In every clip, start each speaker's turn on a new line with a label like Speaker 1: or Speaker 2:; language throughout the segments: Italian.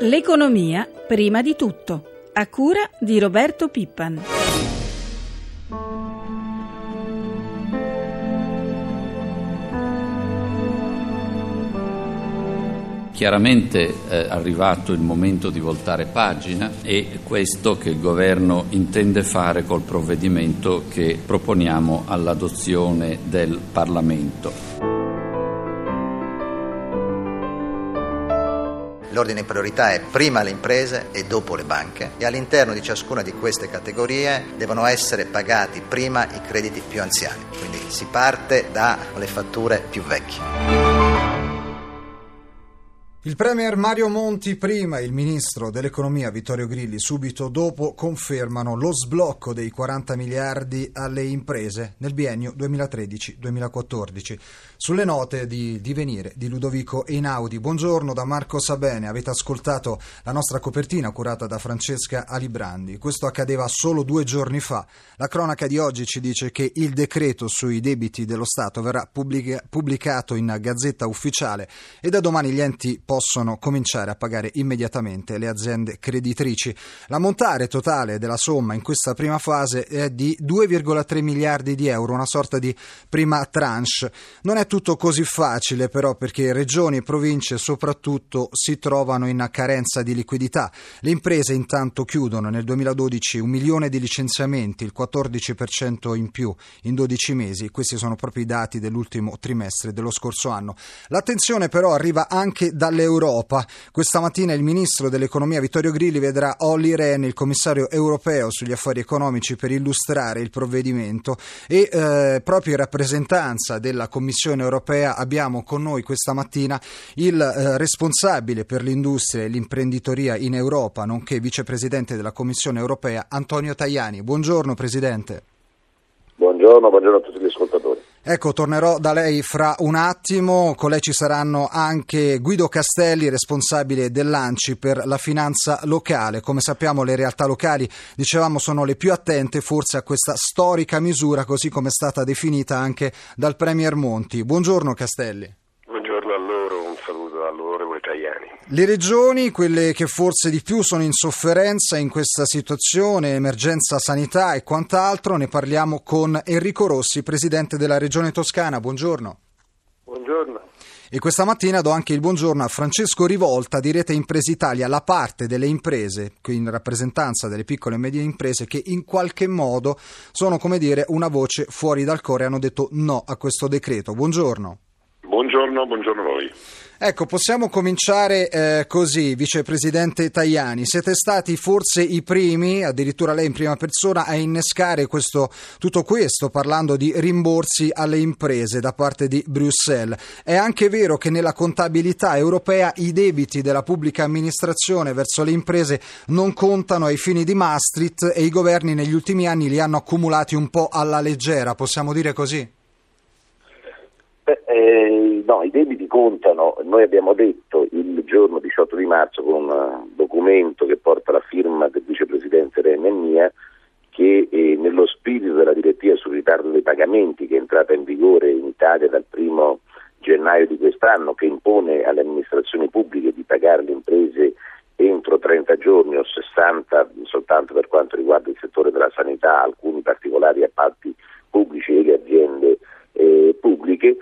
Speaker 1: L'economia prima di tutto, a cura di Roberto Pippan.
Speaker 2: Chiaramente è arrivato il momento di voltare pagina e questo che il governo intende fare col provvedimento che proponiamo all'adozione del Parlamento.
Speaker 3: L'ordine di priorità è prima le imprese e dopo le banche e all'interno di ciascuna di queste categorie devono essere pagati prima i crediti più anziani, quindi si parte dalle fatture più vecchie.
Speaker 4: Il Premier Mario Monti prima e il Ministro dell'Economia Vittorio Grilli subito dopo confermano lo sblocco dei 40 miliardi alle imprese nel biennio 2013-2014. Sulle note di divenire di Ludovico Einaudi. Buongiorno da Marco Sabene. Avete ascoltato la nostra copertina curata da Francesca Alibrandi. Questo accadeva solo due giorni fa. La cronaca di oggi ci dice che il decreto sui debiti dello Stato verrà pubblica- pubblicato in Gazzetta Ufficiale e da domani gli enti possono cominciare a pagare immediatamente le aziende creditrici. L'ammontare totale della somma in questa prima fase è di 2,3 miliardi di euro, una sorta di prima tranche. Non è tutto così facile però perché regioni e province soprattutto si trovano in carenza di liquidità. Le imprese intanto chiudono nel 2012 un milione di licenziamenti, il 14% in più in 12 mesi. Questi sono proprio i dati dell'ultimo trimestre dello scorso anno. L'attenzione però arriva anche dalle Europa. Questa mattina il ministro dell'economia Vittorio Grilli vedrà Olli Rehn, il commissario europeo sugli affari economici, per illustrare il provvedimento e eh, proprio in rappresentanza della Commissione europea abbiamo con noi questa mattina il eh, responsabile per l'industria e l'imprenditoria in Europa, nonché vicepresidente della Commissione europea, Antonio Tajani. Buongiorno Presidente.
Speaker 5: Buongiorno, buongiorno a tutti gli ascoltatori.
Speaker 4: Ecco, tornerò da lei fra un attimo. Con lei ci saranno anche Guido Castelli, responsabile dell'ANCI per la finanza locale. Come sappiamo le realtà locali, dicevamo, sono le più attente forse a questa storica misura, così come è stata definita anche dal Premier Monti. Buongiorno Castelli. Le regioni, quelle che forse di più sono in sofferenza in questa situazione, emergenza sanità e quant'altro, ne parliamo con Enrico Rossi, presidente della regione toscana. Buongiorno.
Speaker 5: Buongiorno.
Speaker 4: E questa mattina do anche il buongiorno a Francesco Rivolta di Rete Imprese Italia, la parte delle imprese, in rappresentanza delle piccole e medie imprese, che in qualche modo sono, come dire, una voce fuori dal coro e hanno detto no a questo decreto. Buongiorno.
Speaker 5: Buongiorno, buongiorno a voi.
Speaker 4: Ecco, possiamo cominciare eh, così, vicepresidente Tajani. Siete stati forse i primi, addirittura lei in prima persona, a innescare questo, tutto questo parlando di rimborsi alle imprese da parte di Bruxelles. È anche vero che nella contabilità europea i debiti della pubblica amministrazione verso le imprese non contano ai fini di Maastricht e i governi negli ultimi anni li hanno accumulati un po' alla leggera, possiamo dire così?
Speaker 5: Beh, eh, contano, noi abbiamo detto il giorno 18 di marzo con un documento che porta la firma del vicepresidente Rene e mia che eh, nello spirito della direttiva sul ritardo dei pagamenti che è entrata in vigore in Italia dal primo gennaio di quest'anno che impone alle amministrazioni pubbliche di pagare le imprese entro 30 giorni o 60 soltanto per quanto riguarda il settore della sanità, alcuni particolari appalti pubblici e le aziende eh, pubbliche,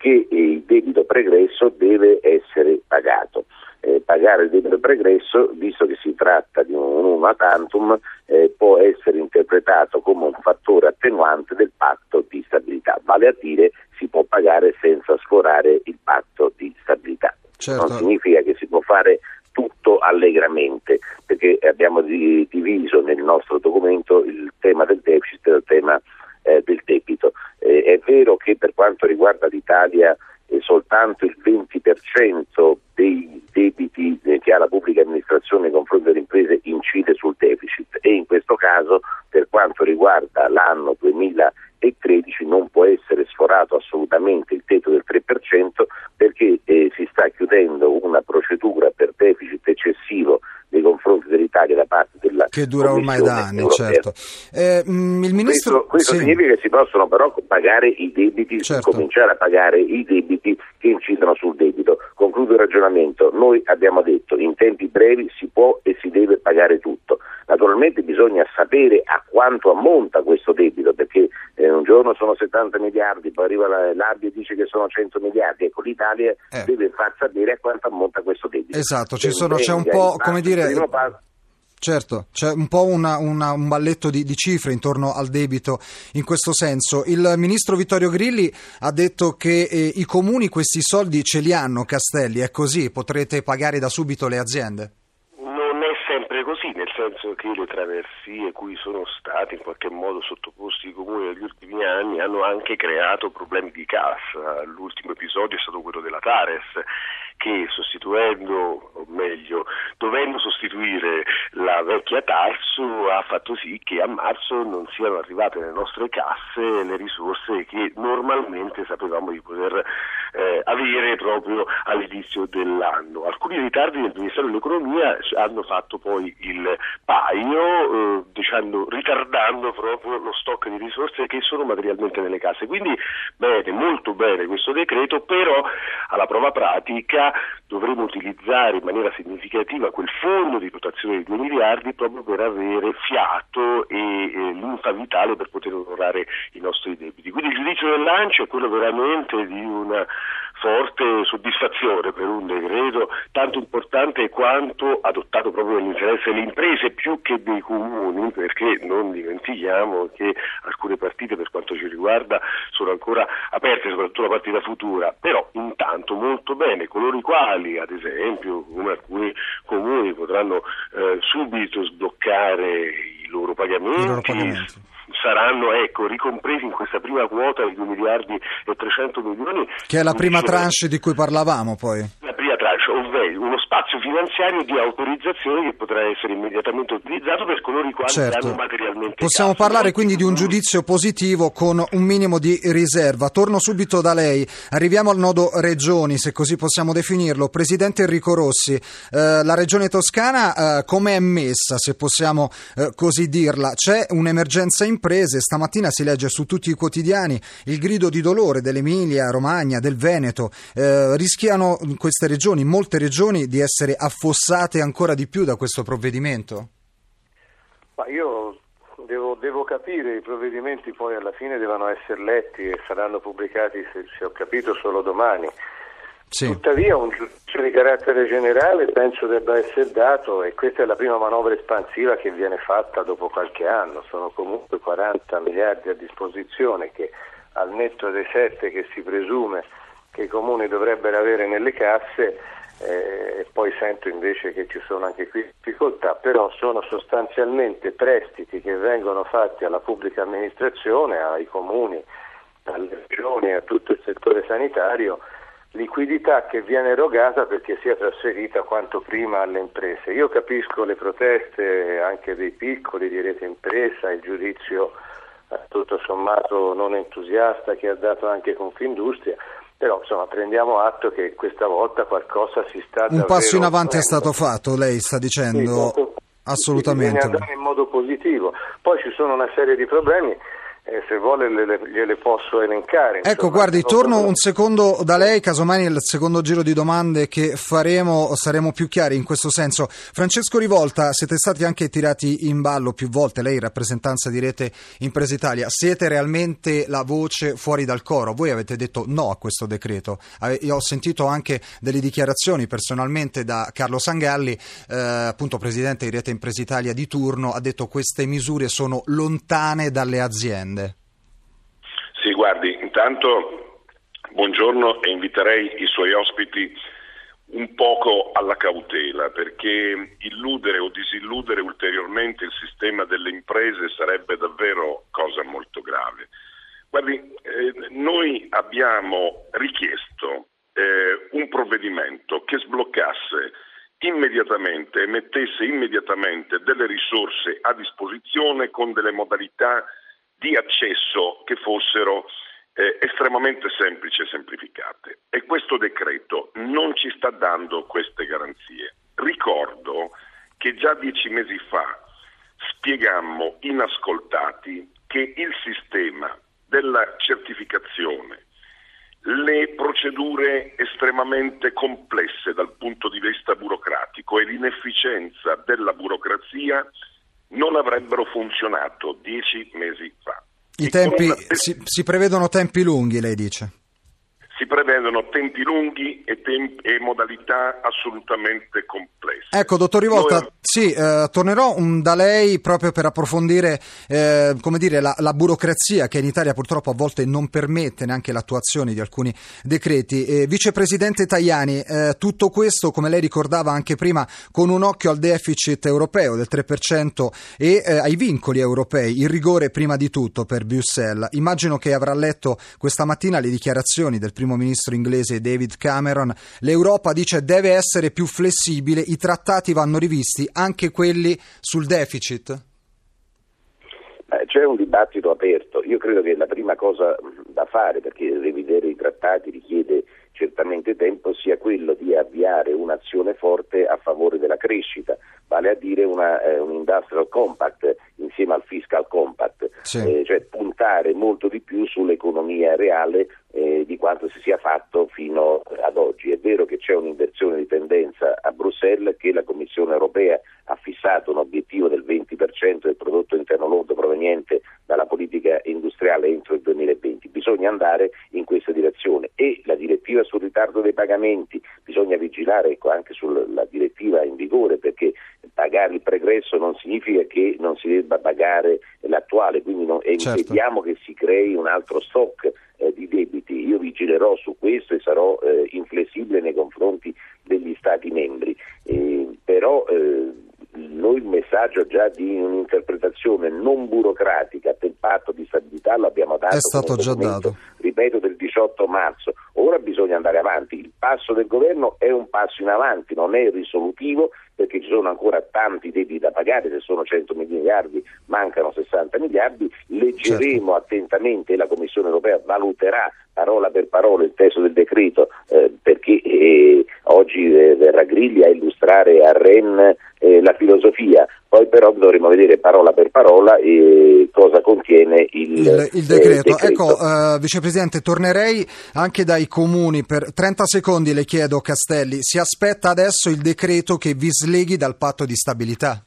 Speaker 5: che il debito pregresso deve essere pagato. Eh, pagare il debito pregresso, visto che si tratta di un una tantum, eh, può essere interpretato come un fattore attenuante del patto di stabilità, vale a dire si può pagare senza sforare il patto di stabilità. Certo. Non significa che si può fare tutto allegramente, perché abbiamo diviso nel nostro documento il tema del deficit dal tema eh, del debito. Eh, è vero che per quanto riguarda l'Italia eh, soltanto il 20% dei debiti eh, che ha la pubblica amministrazione nei confronti delle imprese incide sul deficit. E in questo caso per quanto riguarda l'anno 2013 non può essere sforato assolutamente il tetto del 3% perché eh, si sta chiudendo una procedura per deficit eccessivo nei confronti dell'Italia da parte
Speaker 4: che dura ormai da anni,
Speaker 5: europea.
Speaker 4: certo. Eh, mm, il ministro...
Speaker 5: Questo, questo
Speaker 4: sì.
Speaker 5: significa che si possono però pagare i debiti,
Speaker 4: Certo.
Speaker 5: cominciare a pagare i debiti che incidono sul debito. Concludo il ragionamento, noi abbiamo detto in tempi brevi si può e si deve pagare tutto. Naturalmente bisogna sapere a quanto ammonta questo debito, perché eh, un giorno sono 70 miliardi, poi arriva la, l'Abbia e dice che sono 100 miliardi. Ecco, l'Italia eh. deve far sapere a quanto ammonta questo debito.
Speaker 4: Esatto, sono, c'è un po', come dire... Certo, c'è un po' una, una, un balletto di, di, cifre intorno al debito in questo senso. Il ministro Vittorio Grilli ha detto che eh, i comuni questi soldi ce li hanno, Castelli, è così, potrete pagare da subito le aziende?
Speaker 6: Non è sempre così, nel senso che le traversie cui sono stati in qualche modo sottoposti i comuni negli ultimi anni hanno anche creato problemi di cassa. L'ultimo episodio è stato quello della Tares che sostituendo, o meglio, dovendo sostituire la vecchia Tarsu ha fatto sì che a marzo non siano arrivate nelle nostre casse le risorse che normalmente sapevamo di poter eh, avere proprio all'inizio dell'anno. Alcuni ritardi del Ministero dell'Economia hanno fatto poi il paio, eh, diciamo, ritardando proprio lo stock di risorse che sono materialmente nelle casse. Quindi bene, molto bene questo decreto, però alla prova pratica dovremo utilizzare in maniera significativa quel fondo di dotazione di 2 miliardi proprio per avere fiato e eh, linfa vitale per poter onorare i nostri debiti. Quindi il giudizio del lancio è quello veramente di una forte soddisfazione per un decreto tanto importante quanto adottato proprio nell'interesse delle imprese più che dei comuni, perché non dimentichiamo che alcune partite per quanto ci riguarda sono ancora aperte, soprattutto la partita futura, però intanto molto bene coloro i quali, ad esempio, come alcuni comuni potranno eh, subito sbloccare i loro pagamenti, I loro pagamenti saranno ecco, ricompresi in questa prima quota di 2 miliardi e 300 milioni.
Speaker 4: Che è la prima tranche di cui parlavamo poi.
Speaker 6: Ovvero uno spazio finanziario di autorizzazione che potrà essere immediatamente utilizzato per coloro i quali certo. hanno materialmente.
Speaker 4: Possiamo
Speaker 6: caso.
Speaker 4: parlare quindi di un giudizio positivo con un minimo di riserva. Torno subito da lei. Arriviamo al nodo regioni, se così possiamo definirlo. Presidente Enrico Rossi, eh, la regione toscana eh, come è messa, se possiamo eh, così dirla? C'è un'emergenza imprese. Stamattina si legge su tutti i quotidiani il grido di dolore dell'Emilia, Romagna, del Veneto. Eh, rischiano queste regioni, molte regioni, di essere affossate ancora di più da questo provvedimento?
Speaker 7: Ma io devo, devo, capire, i provvedimenti poi alla fine devono essere letti e saranno pubblicati, se, se ho capito, solo domani. Sì. Tuttavia un giudizio di carattere generale penso debba essere dato e questa è la prima manovra espansiva che viene fatta dopo qualche anno, sono comunque 40 miliardi a disposizione che al netto dei 7 che si presume che i comuni dovrebbero avere nelle casse eh, poi sento invece che ci sono anche qui difficoltà, però sono sostanzialmente prestiti che vengono fatti alla pubblica amministrazione, ai comuni, alle regioni, a tutto il settore sanitario liquidità che viene erogata perché sia trasferita quanto prima alle imprese. Io capisco le proteste anche dei piccoli di rete impresa, il giudizio eh, tutto sommato non entusiasta che ha dato anche Confindustria, però insomma prendiamo atto che questa volta qualcosa si sta
Speaker 4: Un passo in avanti è stato fatto, lei sta dicendo. Sì, Assolutamente.
Speaker 7: in modo positivo. Poi ci sono una serie di problemi eh, se vuole le, le, gliele posso elencare.
Speaker 4: Insomma. Ecco, guardi, torno un secondo da lei, casomai nel secondo giro di domande che faremo saremo più chiari in questo senso. Francesco Rivolta, siete stati anche tirati in ballo più volte, lei rappresentanza di Rete Impresa Italia, siete realmente la voce fuori dal coro? Voi avete detto no a questo decreto. Io ho sentito anche delle dichiarazioni personalmente da Carlo Sangalli, eh, appunto presidente di Rete Impresa Italia di turno, ha detto queste misure sono lontane dalle aziende domande.
Speaker 8: Sì, guardi, intanto buongiorno e inviterei i suoi ospiti un poco alla cautela perché illudere o disilludere ulteriormente il sistema delle imprese sarebbe davvero cosa molto grave. Guardi, eh, noi abbiamo richiesto eh, un provvedimento che sbloccasse immediatamente e mettesse immediatamente delle risorse a disposizione con delle modalità di accesso che fossero eh, estremamente semplici e semplificate. E questo decreto non ci sta dando queste garanzie. Ricordo che già dieci mesi fa spiegammo inascoltati che il sistema della certificazione le procedure estremamente complesse dal punto di vista burocratico e l'inefficienza della burocrazia non avrebbero funzionato dieci mesi fa.
Speaker 4: I tempi, si, si prevedono tempi lunghi, lei dice?
Speaker 8: Si prevedono tempi lunghi e, tempi, e modalità assolutamente complesse.
Speaker 4: Ecco, dottor Rivolta, Noi... sì, eh, tornerò um, da lei proprio per approfondire eh, come dire, la, la, burocrazia che in Italia purtroppo a volte non permette neanche l'attuazione di alcuni decreti. Eh, Vicepresidente Tajani, eh, tutto questo, come lei ricordava anche prima, con un occhio al deficit europeo del 3% e eh, ai vincoli europei, il rigore prima di tutto per Bruxelles. Immagino che avrà letto questa mattina le dichiarazioni del primo primo ministro inglese David Cameron, l'Europa dice deve essere più flessibile, i trattati vanno rivisti, anche quelli sul deficit?
Speaker 5: C'è un dibattito aperto, io credo che la prima cosa da fare, perché rivedere i trattati richiede certamente tempo, sia quello di avviare un'azione forte a favore della crescita, vale a dire una, eh, un industrial compact insieme al fiscal compact, sì. eh, cioè puntare molto di più sull'economia reale eh, di quanto si sia fatto fino ad oggi. È vero che c'è un'inversione di tendenza a Bruxelles che la Commissione europea ha fissato un obiettivo del 20% del prodotto interno lordo proveniente dalla politica industriale entro il 2020. Bisogna andare in questa direzione e la direttiva sul ritardo dei pagamenti, bisogna vigilare ecco, anche sulla direttiva in vigore perché pagare il pregresso non significa che non si debba pagare l'attuale, quindi non, certo. impediamo che si crei un altro stock eh, di debiti. Io vigilerò su questo e sarò eh, inflessibile nei confronti degli Stati membri, eh, però noi il messaggio già di un'interpretazione non burocratica patto di stabilità l'abbiamo dato.
Speaker 4: È stato già dato.
Speaker 5: Ripeto, del 18 marzo. Ora bisogna andare avanti. Il passo del governo è un passo in avanti, non è risolutivo perché ci sono ancora tanti debiti da pagare, se sono 100 miliardi mancano 60 miliardi, leggeremo certo. attentamente e la Commissione europea valuterà parola per parola il testo del decreto eh, perché eh, oggi eh, verrà Grilli a illustrare a Rennes eh, la filosofia, poi però dovremo vedere parola per parola eh, cosa contiene il,
Speaker 4: il, il decreto. decreto. Ecco, Vicepresidente, tornerei anche dai comuni. Per 30 secondi le chiedo, Castelli, si aspetta adesso il decreto che vi sleghi dal patto di stabilità?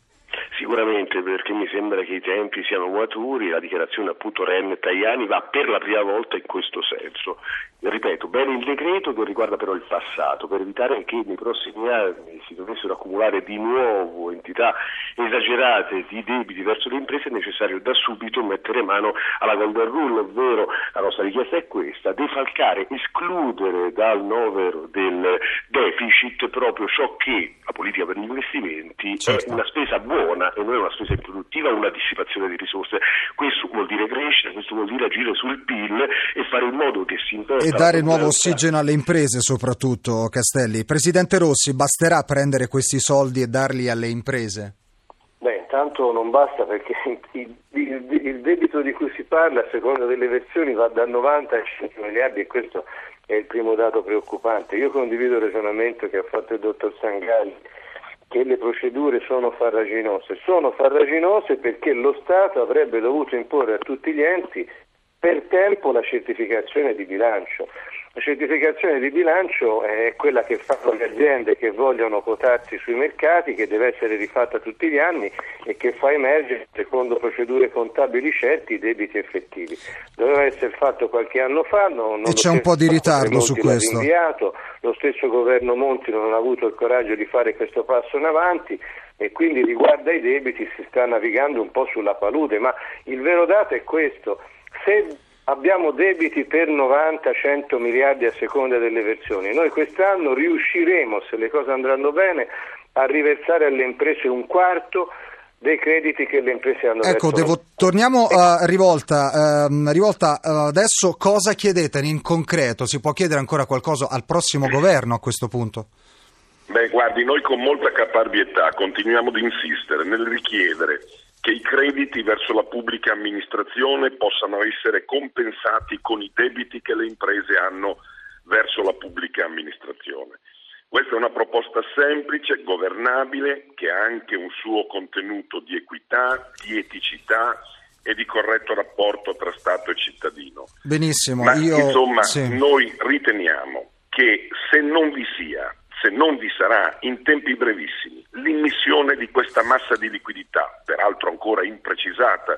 Speaker 6: Sicuramente perché mi sembra che i tempi siano maturi, la dichiarazione appunto Ren Tajani va per la prima volta in questo senso. Ripeto, bene il decreto che riguarda però il passato, per evitare che nei prossimi anni si dovessero accumulare di nuovo entità esagerate di debiti verso le imprese, è necessario da subito mettere mano alla golden rule, ovvero la nostra richiesta è questa, defalcare, escludere dal novero del deficit proprio ciò che la politica per gli investimenti certo. è una spesa buona e non è una spesa improduttiva o una dissipazione di risorse. Questo vuol dire crescere, questo vuol dire agire sul PIL e fare in modo che si investa
Speaker 4: dare nuovo ossigeno alle imprese soprattutto, Castelli. Presidente Rossi, basterà prendere questi soldi e darli alle imprese?
Speaker 7: Beh, intanto non basta perché il, il, il debito di cui si parla, a seconda delle versioni, va da 90 a 100 miliardi e questo è il primo dato preoccupante. Io condivido il ragionamento che ha fatto il dottor Sangalli che le procedure sono farraginose. Sono farraginose perché lo Stato avrebbe dovuto imporre a tutti gli enti per tempo la certificazione di bilancio. La certificazione di bilancio è quella che fanno le aziende che vogliono quotarsi sui mercati, che deve essere rifatta tutti gli anni e che fa emergere, secondo procedure contabili certi, i debiti effettivi. Doveva essere fatto qualche anno fa, non,
Speaker 4: e c'è un po' di ritardo su questo.
Speaker 7: Rinviato. Lo stesso governo Monti non ha avuto il coraggio di fare questo passo in avanti e quindi riguardo ai debiti si sta navigando un po' sulla palude, ma il vero dato è questo se abbiamo debiti per 90-100 miliardi a seconda delle versioni, noi quest'anno riusciremo, se le cose andranno bene, a riversare alle imprese un quarto dei crediti che le imprese hanno
Speaker 4: ecco, devo, torniamo a Rivolta. Uh, Rivolta uh, adesso cosa chiedete in concreto? Si può chiedere ancora qualcosa al prossimo governo a questo punto?
Speaker 8: Beh, guardi, noi con molta caparbietà continuiamo ad insistere nel richiedere che i crediti verso la pubblica amministrazione possano essere compensati con i debiti che le imprese hanno verso la pubblica amministrazione. Questa è una proposta semplice, governabile, che ha anche un suo contenuto di equità, di eticità e di corretto rapporto tra Stato e cittadino.
Speaker 4: Benissimo,
Speaker 8: Ma,
Speaker 4: io...
Speaker 8: insomma
Speaker 4: sì.
Speaker 8: noi riteniamo che se non vi sia, se non vi sarà in tempi brevissimi l'immissione di questa massa di liquidità, peraltro ancora imprecisata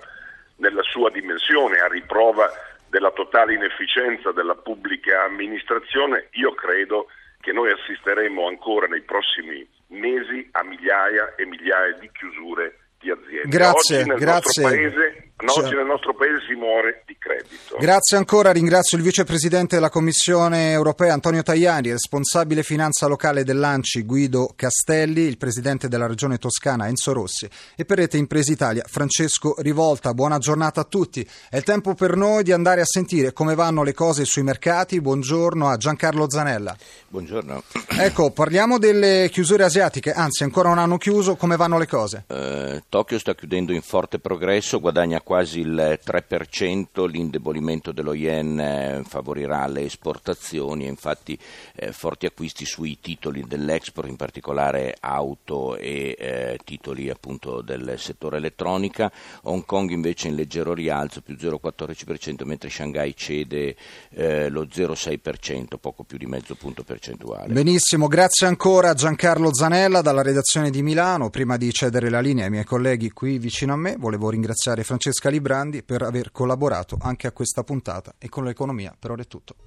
Speaker 8: nella sua dimensione, a riprova della totale inefficienza della pubblica amministrazione, io credo che noi assisteremo ancora nei prossimi mesi a migliaia e migliaia di chiusure di aziende.
Speaker 4: Grazie,
Speaker 8: oggi nel,
Speaker 4: grazie.
Speaker 8: Paese, no,
Speaker 4: Cioè-
Speaker 8: oggi nel nostro paese si muore di credito.
Speaker 4: Grazie ancora, ringrazio il vicepresidente della Commissione europea Antonio Tajani, responsabile finanza locale dell'ANCI Guido Castelli, il presidente della regione toscana Enzo Rossi e per Rete Impresa Italia Francesco Rivolta. Buona giornata a tutti. È il tempo per noi di andare a sentire come vanno le cose sui mercati. Buongiorno a Giancarlo Zanella.
Speaker 9: Buongiorno.
Speaker 4: Ecco, parliamo delle chiusure asiatiche, anzi ancora non hanno chiuso, come vanno le cose?
Speaker 9: Eh, Tokyo sta chiudendo in forte progresso, guadagna quasi il 3%, l'indebolimento dello yen eh, favorirà le esportazioni e infatti eh, forti acquisti sui titoli dell'export, in particolare auto e eh, titoli appunto del settore elettronica. Hong Kong invece in leggero rialzo, più 0,14%, mentre Shanghai cede eh, lo 0,6%, poco più di mezzo punto percentuale.
Speaker 4: Benissimo, grazie ancora a Giancarlo Zanella dalla redazione di Milano. Prima di cedere la linea ai miei colleghi qui vicino a me, volevo ringraziare Francesca Librandi per aver collaborato anche a questa puntata e con l'economia per ora è tutto.